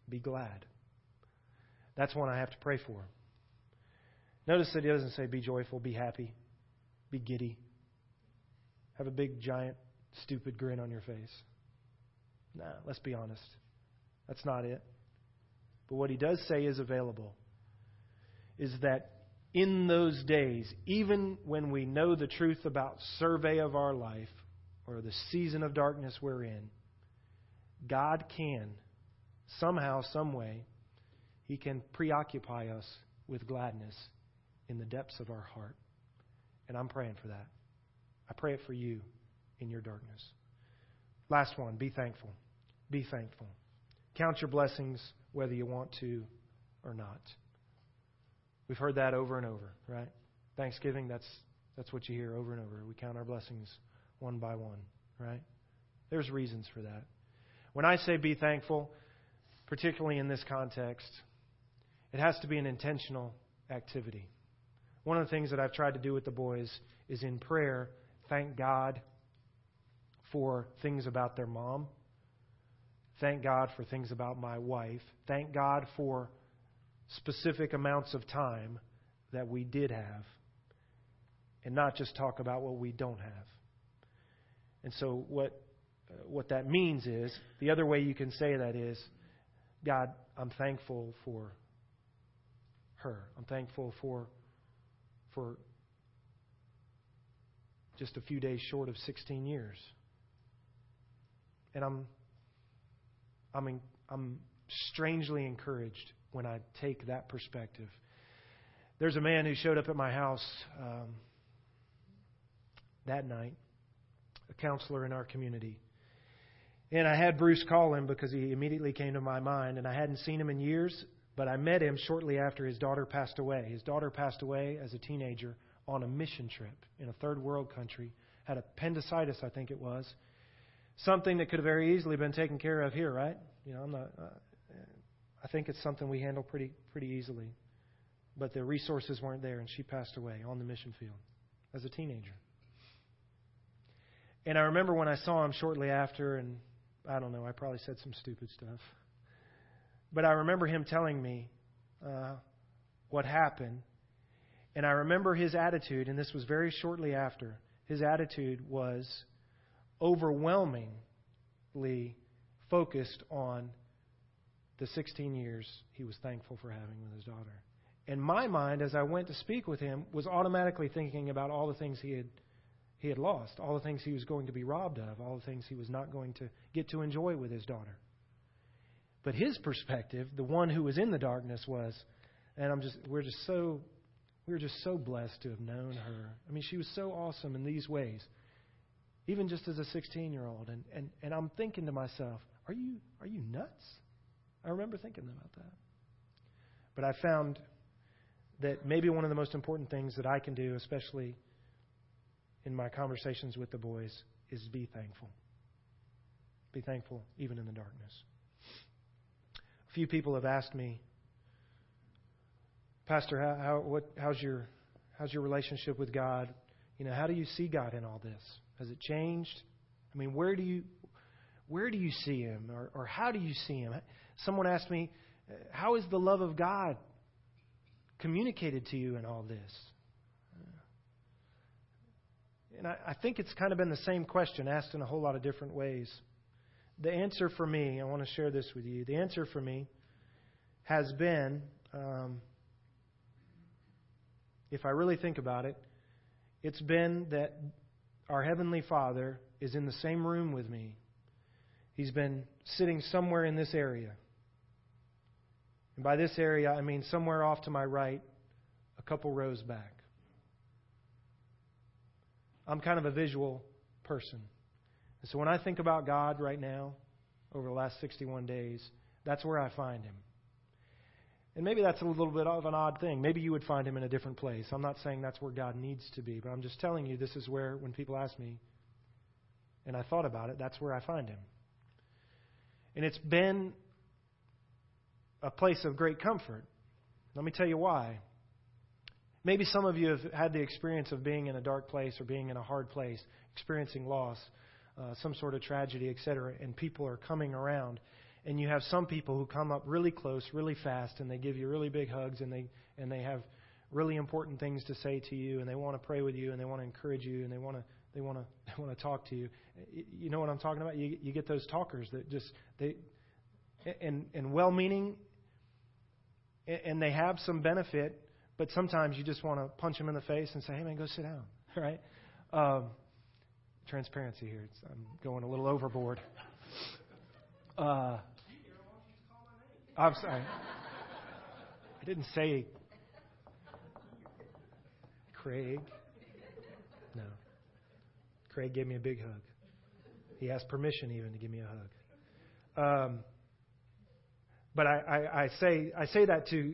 Be glad. That's one I have to pray for. Notice that he doesn't say be joyful, be happy, be giddy, have a big, giant, stupid grin on your face. Nah, let's be honest. That's not it. But what he does say is available is that in those days, even when we know the truth about survey of our life or the season of darkness we're in, God can, somehow, some way, He can preoccupy us with gladness in the depths of our heart. And I'm praying for that. I pray it for you in your darkness. Last one be thankful. Be thankful. Count your blessings whether you want to or not. We've heard that over and over, right? Thanksgiving, that's, that's what you hear over and over. We count our blessings one by one, right? There's reasons for that. When I say be thankful, particularly in this context, it has to be an intentional activity. One of the things that I've tried to do with the boys is in prayer, thank God for things about their mom. Thank God for things about my wife. Thank God for specific amounts of time that we did have and not just talk about what we don't have. And so, what, uh, what that means is the other way you can say that is God, I'm thankful for her. I'm thankful for, for just a few days short of 16 years. And I'm, I'm, in, I'm strangely encouraged when I take that perspective. There's a man who showed up at my house um, that night, a counselor in our community. And I had Bruce call him because he immediately came to my mind, and I hadn't seen him in years, but I met him shortly after his daughter passed away. His daughter passed away as a teenager on a mission trip in a third world country, had appendicitis, I think it was. Something that could have very easily been taken care of here, right? You know, I'm not. Uh, I think it's something we handle pretty pretty easily, but the resources weren't there, and she passed away on the mission field as a teenager. And I remember when I saw him shortly after, and I don't know, I probably said some stupid stuff. But I remember him telling me uh, what happened. And I remember his attitude, and this was very shortly after. His attitude was overwhelmingly focused on the 16 years he was thankful for having with his daughter. And my mind, as I went to speak with him, was automatically thinking about all the things he had he had lost, all the things he was going to be robbed of, all the things he was not going to get to enjoy with his daughter. But his perspective, the one who was in the darkness, was, and I'm just, we're just so, we're just so blessed to have known her. I mean, she was so awesome in these ways, even just as a 16 year old. And, and, and I'm thinking to myself, are you, are you nuts? I remember thinking about that. But I found that maybe one of the most important things that I can do, especially in my conversations with the boys is be thankful. Be thankful even in the darkness. A few people have asked me, Pastor, how, how, what, how's, your, how's your relationship with God? You know, how do you see God in all this? Has it changed? I mean, where do you, where do you see Him? Or, or how do you see Him? Someone asked me, how is the love of God communicated to you in all this? And I, I think it's kind of been the same question asked in a whole lot of different ways. The answer for me, I want to share this with you. The answer for me has been, um, if I really think about it, it's been that our Heavenly Father is in the same room with me. He's been sitting somewhere in this area. And by this area, I mean somewhere off to my right, a couple rows back. I'm kind of a visual person. And so when I think about God right now, over the last 61 days, that's where I find Him. And maybe that's a little bit of an odd thing. Maybe you would find Him in a different place. I'm not saying that's where God needs to be, but I'm just telling you this is where, when people ask me, and I thought about it, that's where I find Him. And it's been a place of great comfort. Let me tell you why. Maybe some of you have had the experience of being in a dark place or being in a hard place, experiencing loss, uh, some sort of tragedy, etc., and people are coming around. And you have some people who come up really close, really fast, and they give you really big hugs, and they and they have really important things to say to you, and they want to pray with you, and they want to encourage you, and they want to they want to they want to talk to you. You know what I'm talking about? You you get those talkers that just they and and well-meaning, and they have some benefit but sometimes you just want to punch them in the face and say, hey, man, go sit down, right? Um, transparency here. It's, I'm going a little overboard. Uh, I'm sorry. I didn't say Craig. No. Craig gave me a big hug. He asked permission even to give me a hug. Um, but I, I, I say I say that to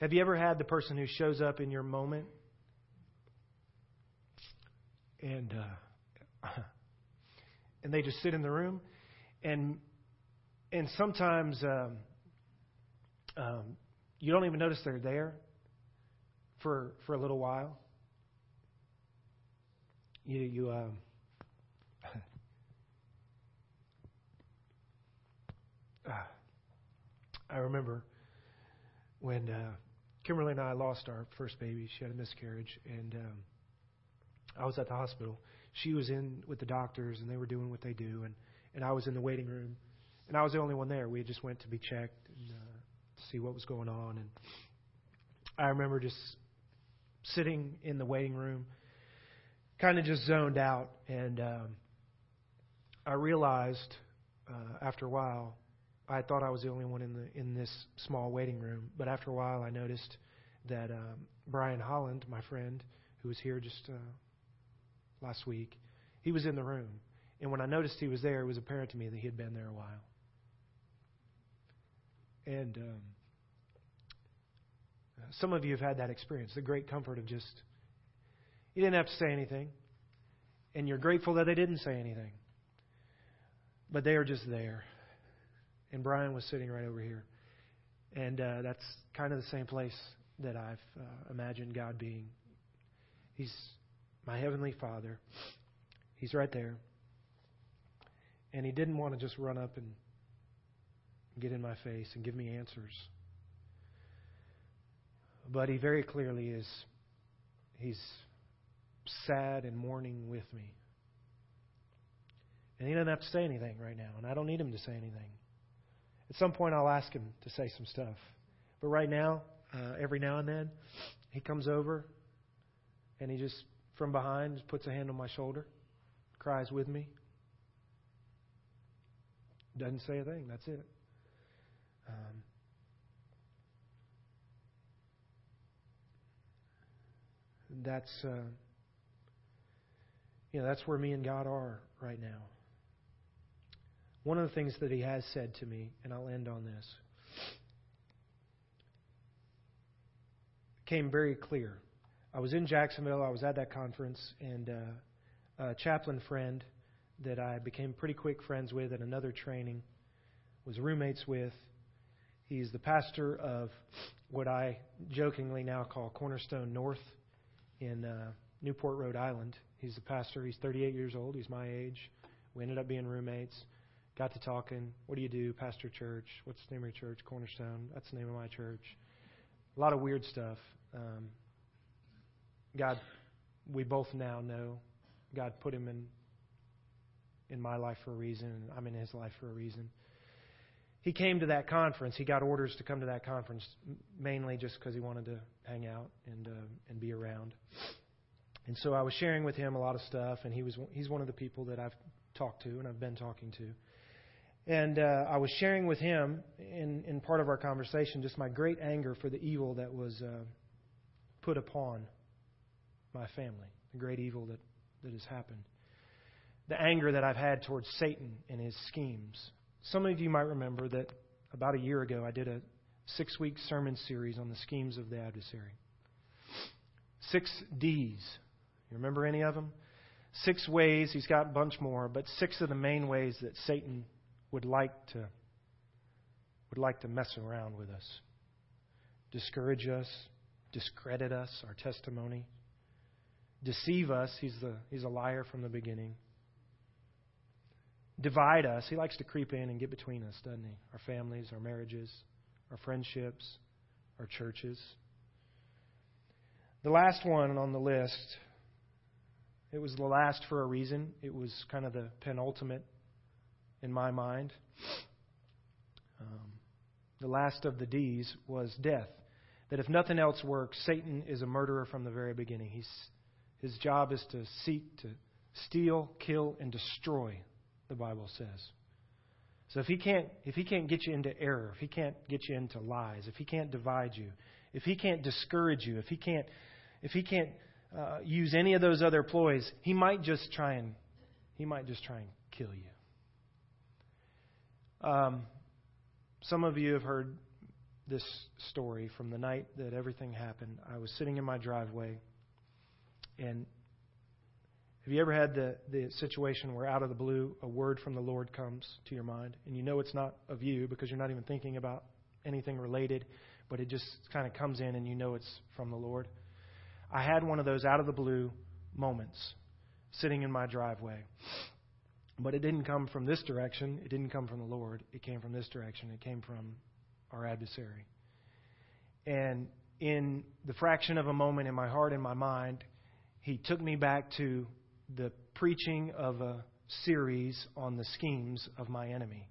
have you ever had the person who shows up in your moment and uh, and they just sit in the room and and sometimes um, um, you don't even notice they're there for for a little while. You you um, I remember when uh, Kimberly and I lost our first baby. She had a miscarriage, and um, I was at the hospital. She was in with the doctors, and they were doing what they do, and and I was in the waiting room, and I was the only one there. We just went to be checked and uh, see what was going on, and I remember just sitting in the waiting room, kind of just zoned out, and um, I realized uh, after a while I thought I was the only one in the in this small waiting room, but after a while I noticed that um, Brian Holland, my friend, who was here just uh, last week, he was in the room, and when I noticed he was there, it was apparent to me that he had been there a while. And um, some of you have had that experience, the great comfort of just you didn't have to say anything, and you're grateful that they didn't say anything, but they are just there and Brian was sitting right over here. And uh, that's kind of the same place that I've uh, imagined God being. He's my Heavenly Father. He's right there. And He didn't want to just run up and get in my face and give me answers. But He very clearly is, He's sad and mourning with me. And He doesn't have to say anything right now, and I don't need Him to say anything. At some point, I'll ask him to say some stuff. But right now, uh, every now and then, he comes over and he just, from behind, just puts a hand on my shoulder, cries with me. Doesn't say a thing. That's it. Um, that's uh, you know that's where me and God are right now. One of the things that he has said to me, and I'll end on this, came very clear. I was in Jacksonville, I was at that conference, and uh, a chaplain friend that I became pretty quick friends with at another training was roommates with. He's the pastor of what I jokingly now call Cornerstone North in uh, Newport, Rhode Island. He's the pastor. He's 38 years old. He's my age. We ended up being roommates. Got to talking. What do you do? Pastor church. What's the name of your church? Cornerstone. That's the name of my church. A lot of weird stuff. Um, God, we both now know God put him in in my life for a reason, I'm in his life for a reason. He came to that conference. He got orders to come to that conference mainly just because he wanted to hang out and uh, and be around. And so I was sharing with him a lot of stuff, and he was he's one of the people that I've talked to and I've been talking to. And uh, I was sharing with him in, in part of our conversation just my great anger for the evil that was uh, put upon my family, the great evil that, that has happened. The anger that I've had towards Satan and his schemes. Some of you might remember that about a year ago I did a six week sermon series on the schemes of the adversary. Six D's. You remember any of them? Six ways, he's got a bunch more, but six of the main ways that Satan would like to would like to mess around with us, discourage us, discredit us, our testimony, deceive us. He's the he's a liar from the beginning. Divide us. He likes to creep in and get between us, doesn't he? Our families, our marriages, our friendships, our churches. The last one on the list, it was the last for a reason. It was kind of the penultimate in my mind. Um, the last of the D's was death. That if nothing else works, Satan is a murderer from the very beginning. He's, his job is to seek to steal, kill, and destroy, the Bible says. So if he can't if he can't get you into error, if he can't get you into lies, if he can't divide you, if he can't discourage you, if he can't if he can't uh, use any of those other ploys, he might just try and he might just try and kill you. Um, some of you have heard this story from the night that everything happened. I was sitting in my driveway, and have you ever had the, the situation where out of the blue a word from the Lord comes to your mind, and you know it's not of you because you're not even thinking about anything related, but it just kind of comes in and you know it's from the Lord? I had one of those out of the blue moments sitting in my driveway. But it didn't come from this direction. It didn't come from the Lord. It came from this direction. It came from our adversary. And in the fraction of a moment in my heart and my mind, he took me back to the preaching of a series on the schemes of my enemy.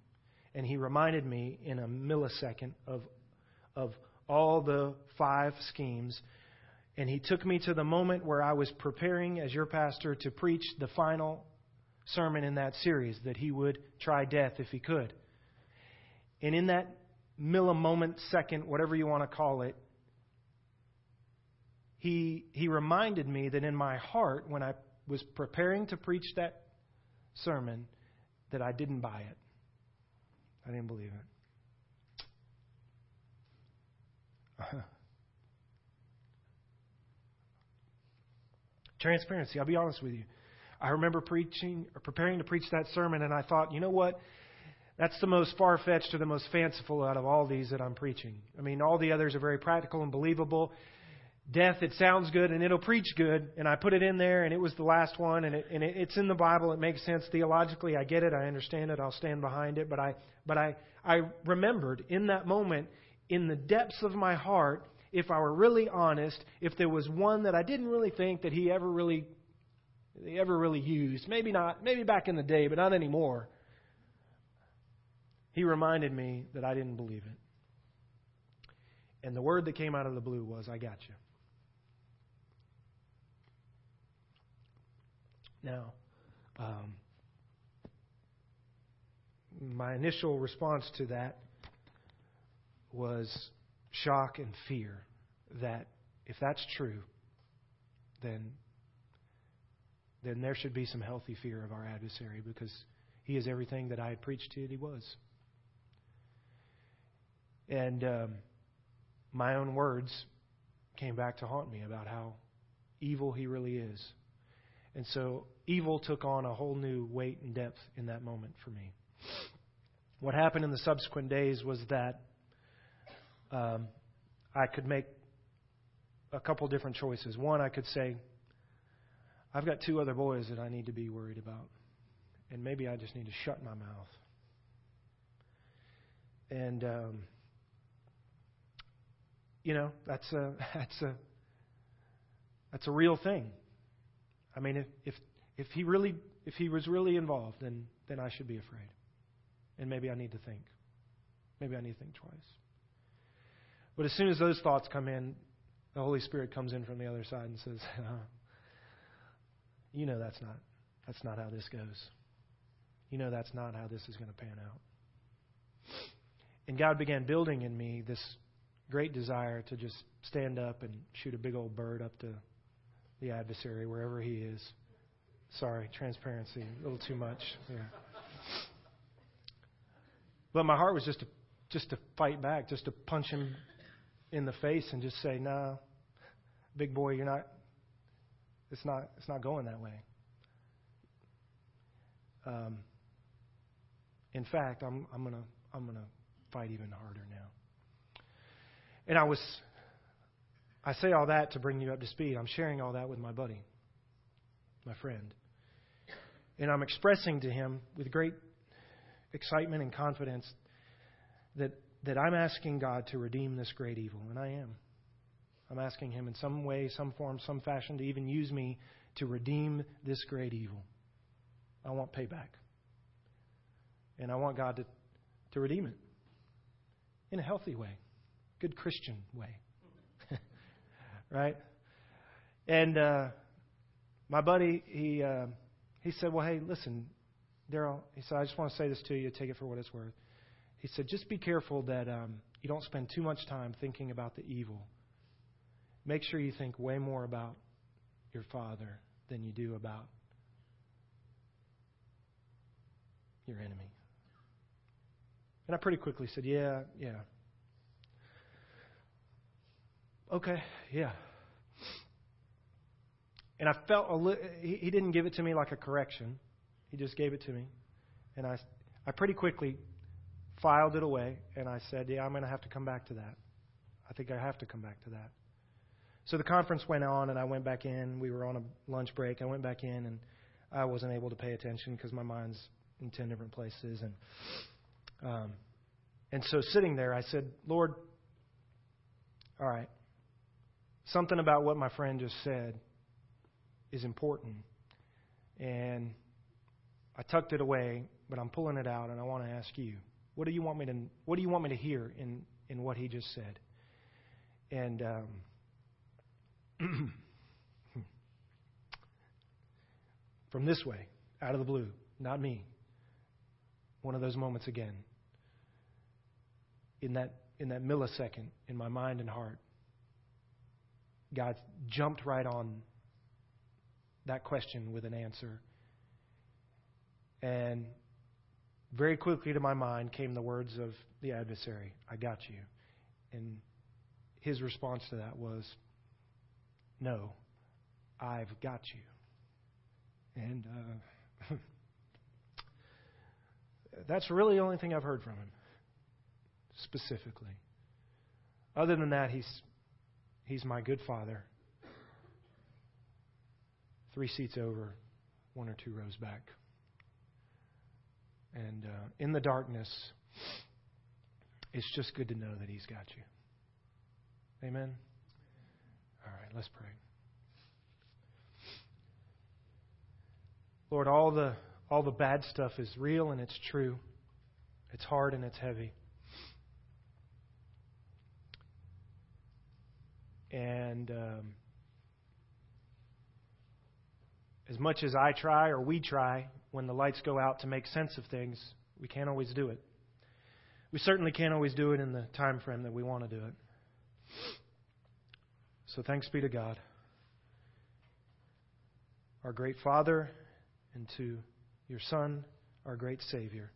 And he reminded me in a millisecond of, of all the five schemes. And he took me to the moment where I was preparing as your pastor to preach the final sermon in that series that he would try death if he could. And in that millimoment second, whatever you want to call it, he, he reminded me that in my heart, when I was preparing to preach that sermon, that I didn't buy it. I didn't believe it. Transparency, I'll be honest with you. I remember preaching or preparing to preach that sermon, and I thought, you know what? That's the most far fetched or the most fanciful out of all these that I'm preaching. I mean, all the others are very practical and believable. Death, it sounds good and it'll preach good, and I put it in there, and it was the last one, and, it, and it, it's in the Bible. It makes sense theologically. I get it. I understand it. I'll stand behind it. But I, but I, I remembered in that moment, in the depths of my heart, if I were really honest, if there was one that I didn't really think that he ever really they ever really used. Maybe not, maybe back in the day, but not anymore. He reminded me that I didn't believe it. And the word that came out of the blue was, I got you. Now, um, my initial response to that was shock and fear that if that's true, then then there should be some healthy fear of our adversary because he is everything that I had preached to that he was. And um, my own words came back to haunt me about how evil he really is. And so evil took on a whole new weight and depth in that moment for me. What happened in the subsequent days was that um, I could make a couple different choices. One, I could say, I've got two other boys that I need to be worried about. And maybe I just need to shut my mouth. And um, you know, that's a that's a that's a real thing. I mean, if if if he really if he was really involved, then then I should be afraid. And maybe I need to think. Maybe I need to think twice. But as soon as those thoughts come in, the Holy Spirit comes in from the other side and says, uh-huh. You know that's not that's not how this goes. You know that's not how this is going to pan out. And God began building in me this great desire to just stand up and shoot a big old bird up to the adversary wherever he is. Sorry, transparency, a little too much. Yeah. But my heart was just to just to fight back, just to punch him in the face and just say, "No, nah, big boy, you're not it's not, it's not going that way. Um, in fact, I'm, I'm to I'm gonna fight even harder now. And I was, I say all that to bring you up to speed. I'm sharing all that with my buddy, my friend. And I'm expressing to him with great excitement and confidence that, that I'm asking God to redeem this great evil, and I am. I'm asking Him in some way, some form, some fashion to even use me to redeem this great evil. I want payback. And I want God to, to redeem it in a healthy way, good Christian way. Right? And uh, my buddy, he, uh, he said, Well, hey, listen, Daryl, he said, I just want to say this to you, take it for what it's worth. He said, Just be careful that um, you don't spend too much time thinking about the evil make sure you think way more about your father than you do about your enemy. And I pretty quickly said, Yeah, yeah. Okay, yeah. And I felt a li- he, he didn't give it to me like a correction. He just gave it to me. And I, I pretty quickly filed it away and I said, Yeah, I'm going to have to come back to that. I think I have to come back to that. So the conference went on, and I went back in. We were on a lunch break. I went back in, and I wasn't able to pay attention because my mind's in ten different places. And um, and so sitting there, I said, Lord, All right. Something about what my friend just said is important. And I tucked it away, but I'm pulling it out and I want to ask you, what do you want me to what do you want me to hear in in what he just said? And um, from this way, out of the blue, not me. One of those moments again. In that in that millisecond in my mind and heart, God jumped right on that question with an answer. And very quickly to my mind came the words of the adversary I got you. And his response to that was, No, I've got you. And uh, that's really the only thing I've heard from him, specifically. Other than that, he's, he's my good father. Three seats over, one or two rows back. And uh, in the darkness, it's just good to know that He's got you. Amen? All right, let's pray. Lord, all the, all the bad stuff is real and it's true. It's hard and it's heavy. And um, as much as I try or we try when the lights go out to make sense of things, we can't always do it. We certainly can't always do it in the time frame that we want to do it. So thanks be to God, our great Father, and to your Son, our great Savior,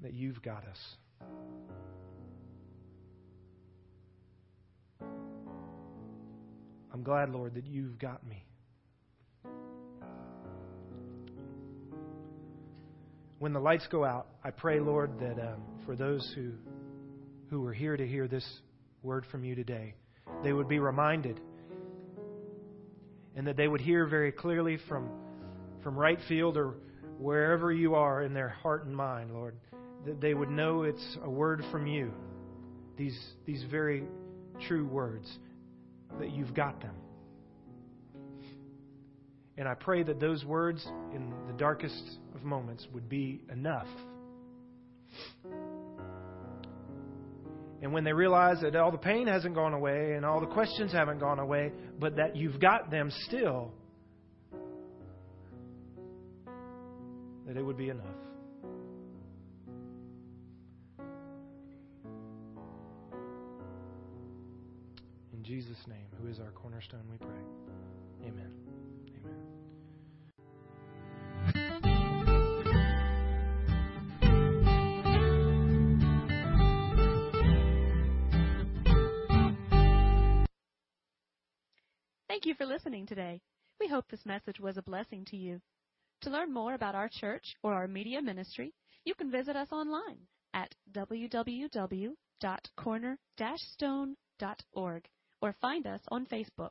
that you've got us. I'm glad, Lord, that you've got me. When the lights go out, I pray, Lord, that um, for those who who are here to hear this word from you today, they would be reminded and that they would hear very clearly from from right field or wherever you are in their heart and mind, Lord, that they would know it's a word from you. These these very true words that you've got them. And I pray that those words in the darkest of moments would be enough. And when they realize that all the pain hasn't gone away and all the questions haven't gone away, but that you've got them still, that it would be enough. In Jesus' name, who is our cornerstone, we pray. Amen. Thank you for listening today. We hope this message was a blessing to you. To learn more about our church or our media ministry, you can visit us online at www.corner-stone.org or find us on Facebook.